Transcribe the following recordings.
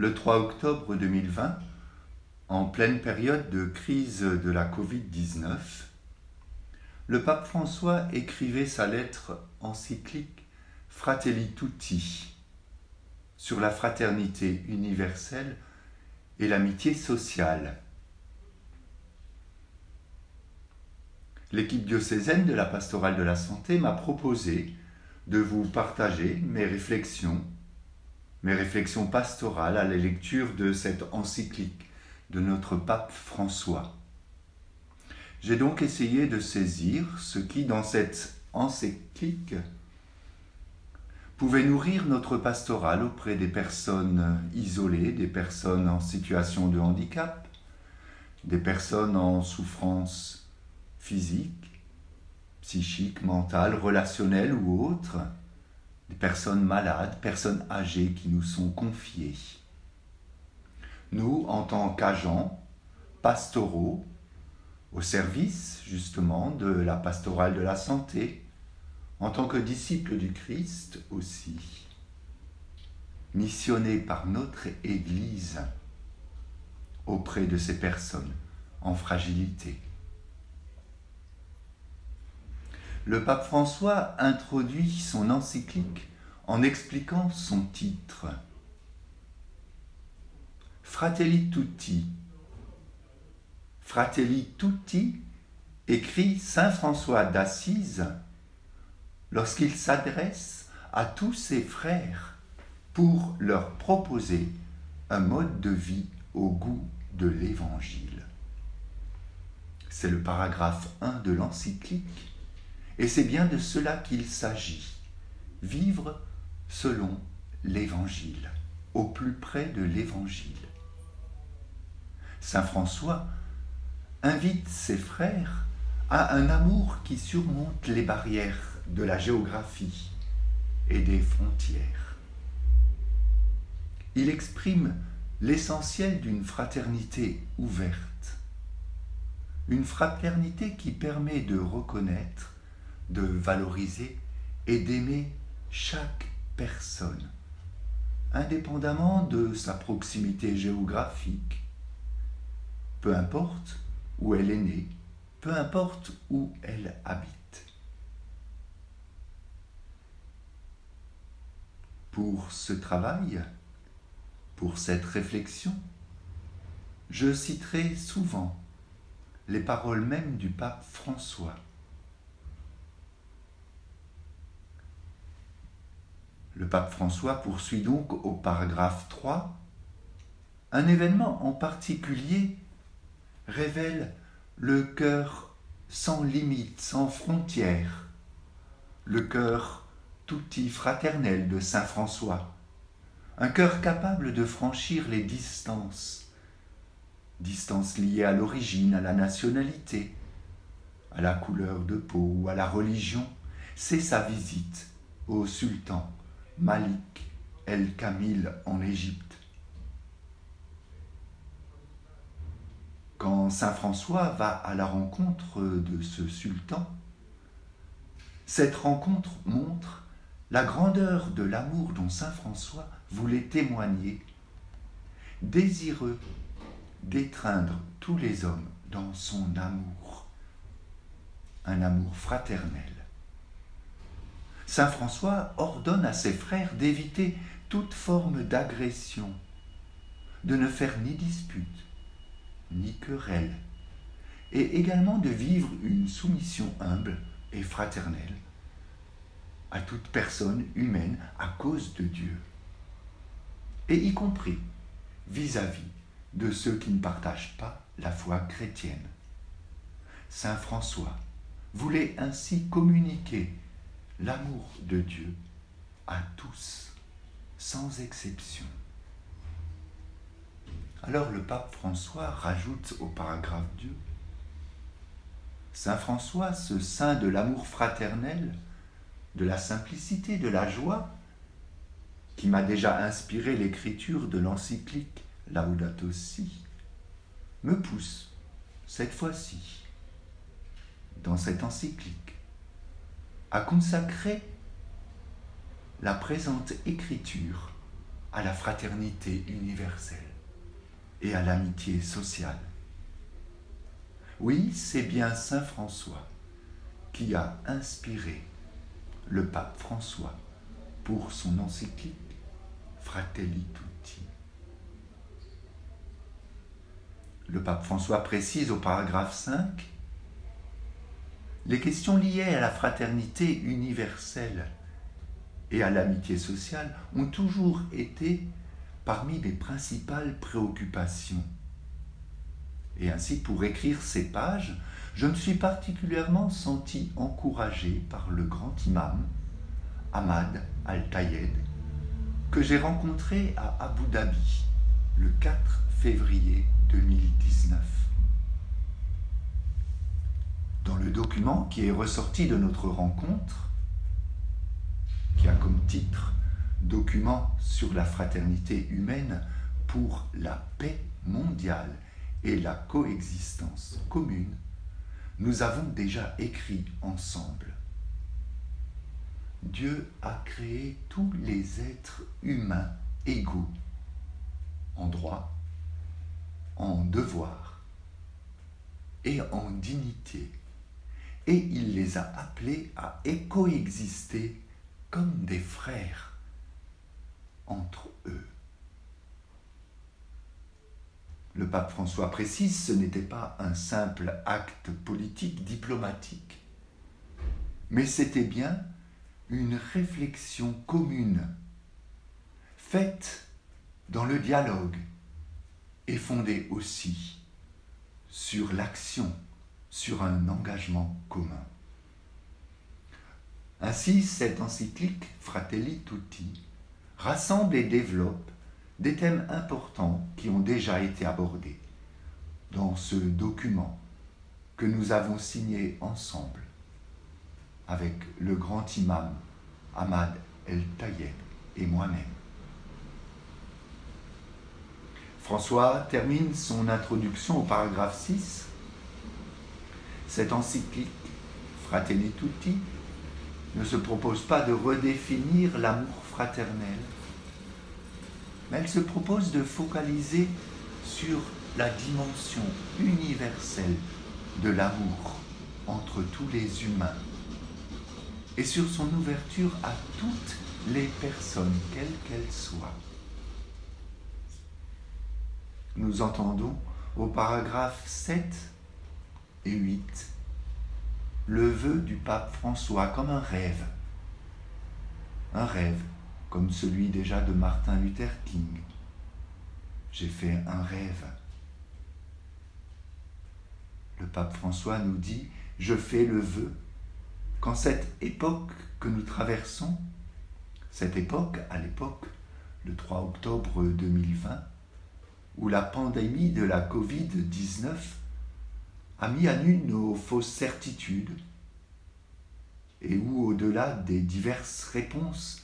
le 3 octobre 2020, en pleine période de crise de la Covid-19, le pape François écrivait sa lettre encyclique Fratelli Tutti sur la fraternité universelle et l'amitié sociale. L'équipe diocésaine de la pastorale de la santé m'a proposé de vous partager mes réflexions, mes réflexions pastorales à la lecture de cette encyclique de notre pape François. J'ai donc essayé de saisir ce qui, dans cette encyclique, pouvait nourrir notre pastoral auprès des personnes isolées, des personnes en situation de handicap, des personnes en souffrance physique, psychique, mentale, relationnelle ou autre, des personnes malades, personnes âgées qui nous sont confiées. Nous, en tant qu'agents pastoraux, au service justement de la pastorale de la santé, en tant que disciples du Christ aussi, missionnés par notre Église auprès de ces personnes en fragilité. Le pape François introduit son encyclique en expliquant son titre. Fratelli Tutti. Fratelli Tutti écrit Saint François d'Assise lorsqu'il s'adresse à tous ses frères pour leur proposer un mode de vie au goût de l'Évangile. C'est le paragraphe 1 de l'encyclique, et c'est bien de cela qu'il s'agit, vivre selon l'Évangile, au plus près de l'Évangile. Saint François invite ses frères à un amour qui surmonte les barrières de la géographie et des frontières. Il exprime l'essentiel d'une fraternité ouverte, une fraternité qui permet de reconnaître, de valoriser et d'aimer chaque personne, indépendamment de sa proximité géographique, peu importe où elle est née, peu importe où elle habite. pour ce travail, pour cette réflexion, je citerai souvent les paroles mêmes du pape François. Le pape François poursuit donc au paragraphe 3 Un événement en particulier révèle le cœur sans limite, sans frontières, le cœur tutti fraternel de Saint François, un cœur capable de franchir les distances, distances liées à l'origine, à la nationalité, à la couleur de peau ou à la religion, c'est sa visite au sultan Malik el-Kamil en Égypte. Quand Saint François va à la rencontre de ce sultan, cette rencontre montre la grandeur de l'amour dont Saint François voulait témoigner, désireux d'étreindre tous les hommes dans son amour, un amour fraternel. Saint François ordonne à ses frères d'éviter toute forme d'agression, de ne faire ni dispute, ni querelle, et également de vivre une soumission humble et fraternelle à toute personne humaine à cause de Dieu, et y compris vis-à-vis de ceux qui ne partagent pas la foi chrétienne. Saint François voulait ainsi communiquer l'amour de Dieu à tous, sans exception. Alors le pape François rajoute au paragraphe 2 Saint François, ce saint de l'amour fraternel, de la simplicité, de la joie, qui m'a déjà inspiré l'écriture de l'encyclique Laudato me pousse, cette fois-ci, dans cette encyclique, à consacrer la présente écriture à la fraternité universelle et à l'amitié sociale. Oui, c'est bien Saint François qui a inspiré le pape François pour son encyclique Fratelli Tutti. Le pape François précise au paragraphe 5 les questions liées à la fraternité universelle et à l'amitié sociale ont toujours été parmi les principales préoccupations. Et ainsi, pour écrire ces pages, je me suis particulièrement senti encouragé par le grand imam, Ahmad Al-Tayed, que j'ai rencontré à Abu Dhabi le 4 février 2019. Dans le document qui est ressorti de notre rencontre, qui a comme titre Document sur la fraternité humaine pour la paix mondiale et la coexistence commune, nous avons déjà écrit ensemble. Dieu a créé tous les êtres humains égaux en droit, en devoir et en dignité, et il les a appelés à coexister comme des frères entre eux. Le pape François précise, ce n'était pas un simple acte politique diplomatique, mais c'était bien une réflexion commune, faite dans le dialogue et fondée aussi sur l'action, sur un engagement commun. Ainsi, cette encyclique Fratelli Tutti rassemble et développe des thèmes importants qui ont déjà été abordés dans ce document que nous avons signé ensemble avec le grand imam Ahmad El Tayeb et moi-même. François termine son introduction au paragraphe 6. Cette encyclique Fratelli Tutti ne se propose pas de redéfinir l'amour fraternel, mais elle se propose de focaliser sur la dimension universelle de l'amour entre tous les humains et sur son ouverture à toutes les personnes, quelles qu'elles soient. Nous entendons au paragraphe 7 et 8 le vœu du pape François comme un rêve. Un rêve comme celui déjà de Martin Luther King. J'ai fait un rêve. Le pape François nous dit, je fais le vœu qu'en cette époque que nous traversons, cette époque, à l'époque, le 3 octobre 2020, où la pandémie de la Covid-19 a mis à nu nos fausses certitudes et où, au-delà des diverses réponses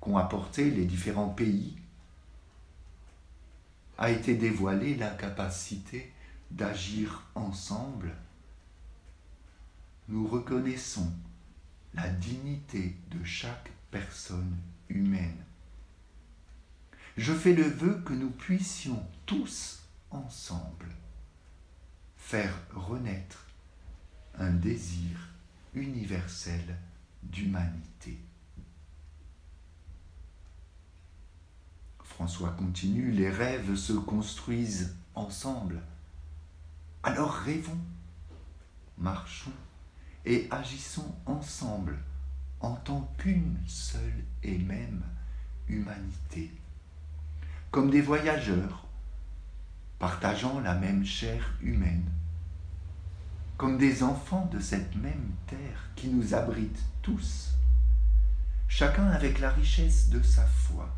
qu'ont apportées les différents pays, a été dévoilée l'incapacité d'agir ensemble, nous reconnaissons la dignité de chaque personne humaine. Je fais le vœu que nous puissions tous ensemble faire renaître un désir universel d'humanité. François continue, les rêves se construisent ensemble. Alors rêvons, marchons et agissons ensemble en tant qu'une seule et même humanité, comme des voyageurs partageant la même chair humaine, comme des enfants de cette même terre qui nous abrite tous, chacun avec la richesse de sa foi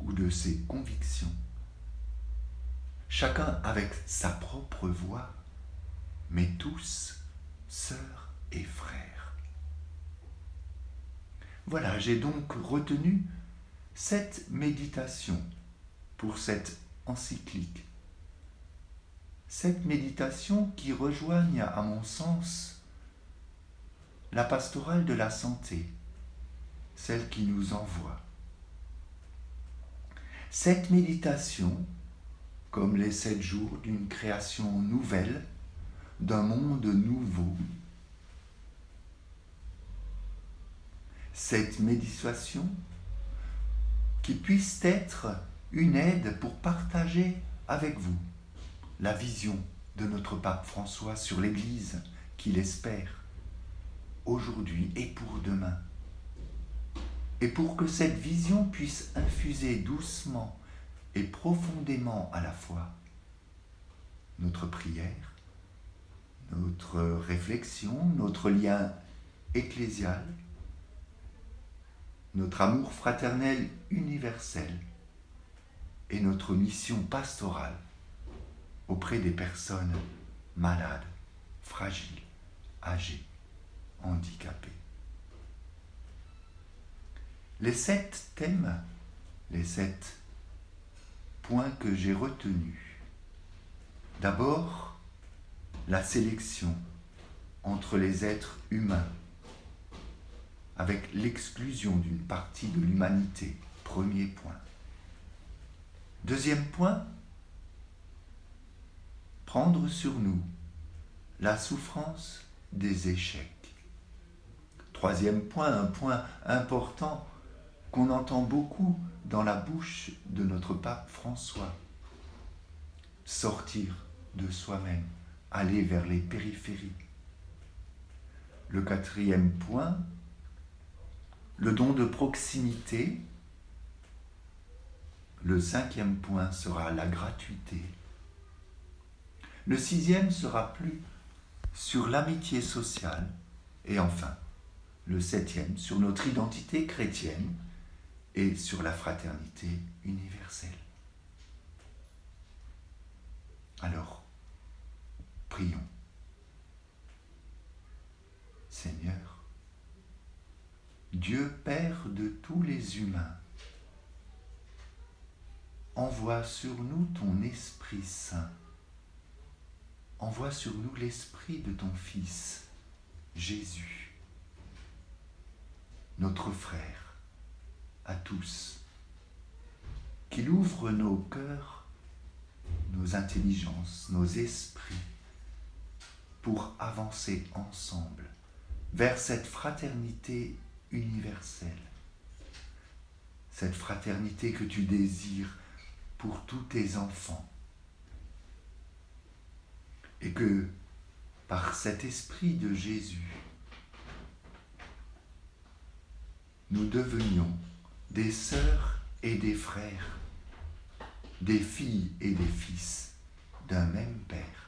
ou de ses convictions, chacun avec sa propre voix, mais tous sœurs et frères. Voilà, j'ai donc retenu cette méditation pour cette encyclique cette méditation qui rejoigne, à mon sens, la pastorale de la santé, celle qui nous envoie. Cette méditation, comme les sept jours d'une création nouvelle, d'un monde nouveau, cette méditation qui puisse être une aide pour partager avec vous la vision de notre pape François sur l'Église qu'il espère aujourd'hui et pour demain. Et pour que cette vision puisse infuser doucement et profondément à la fois notre prière, notre réflexion, notre lien ecclésial, notre amour fraternel universel et notre mission pastorale auprès des personnes malades, fragiles, âgées, handicapées. Les sept thèmes, les sept points que j'ai retenus. D'abord, la sélection entre les êtres humains, avec l'exclusion d'une partie de l'humanité, premier point. Deuxième point, prendre sur nous la souffrance des échecs. Troisième point, un point important qu'on entend beaucoup dans la bouche de notre pape François. Sortir de soi-même, aller vers les périphéries. Le quatrième point, le don de proximité. Le cinquième point sera la gratuité. Le sixième sera plus sur l'amitié sociale. Et enfin, le septième sur notre identité chrétienne et sur la fraternité universelle. Alors, prions. Seigneur, Dieu Père de tous les humains, envoie sur nous ton Esprit Saint. Envoie sur nous l'Esprit de ton Fils, Jésus, notre frère, à tous, qu'il ouvre nos cœurs, nos intelligences, nos esprits, pour avancer ensemble vers cette fraternité universelle, cette fraternité que tu désires pour tous tes enfants et que par cet esprit de Jésus, nous devenions des sœurs et des frères, des filles et des fils d'un même Père.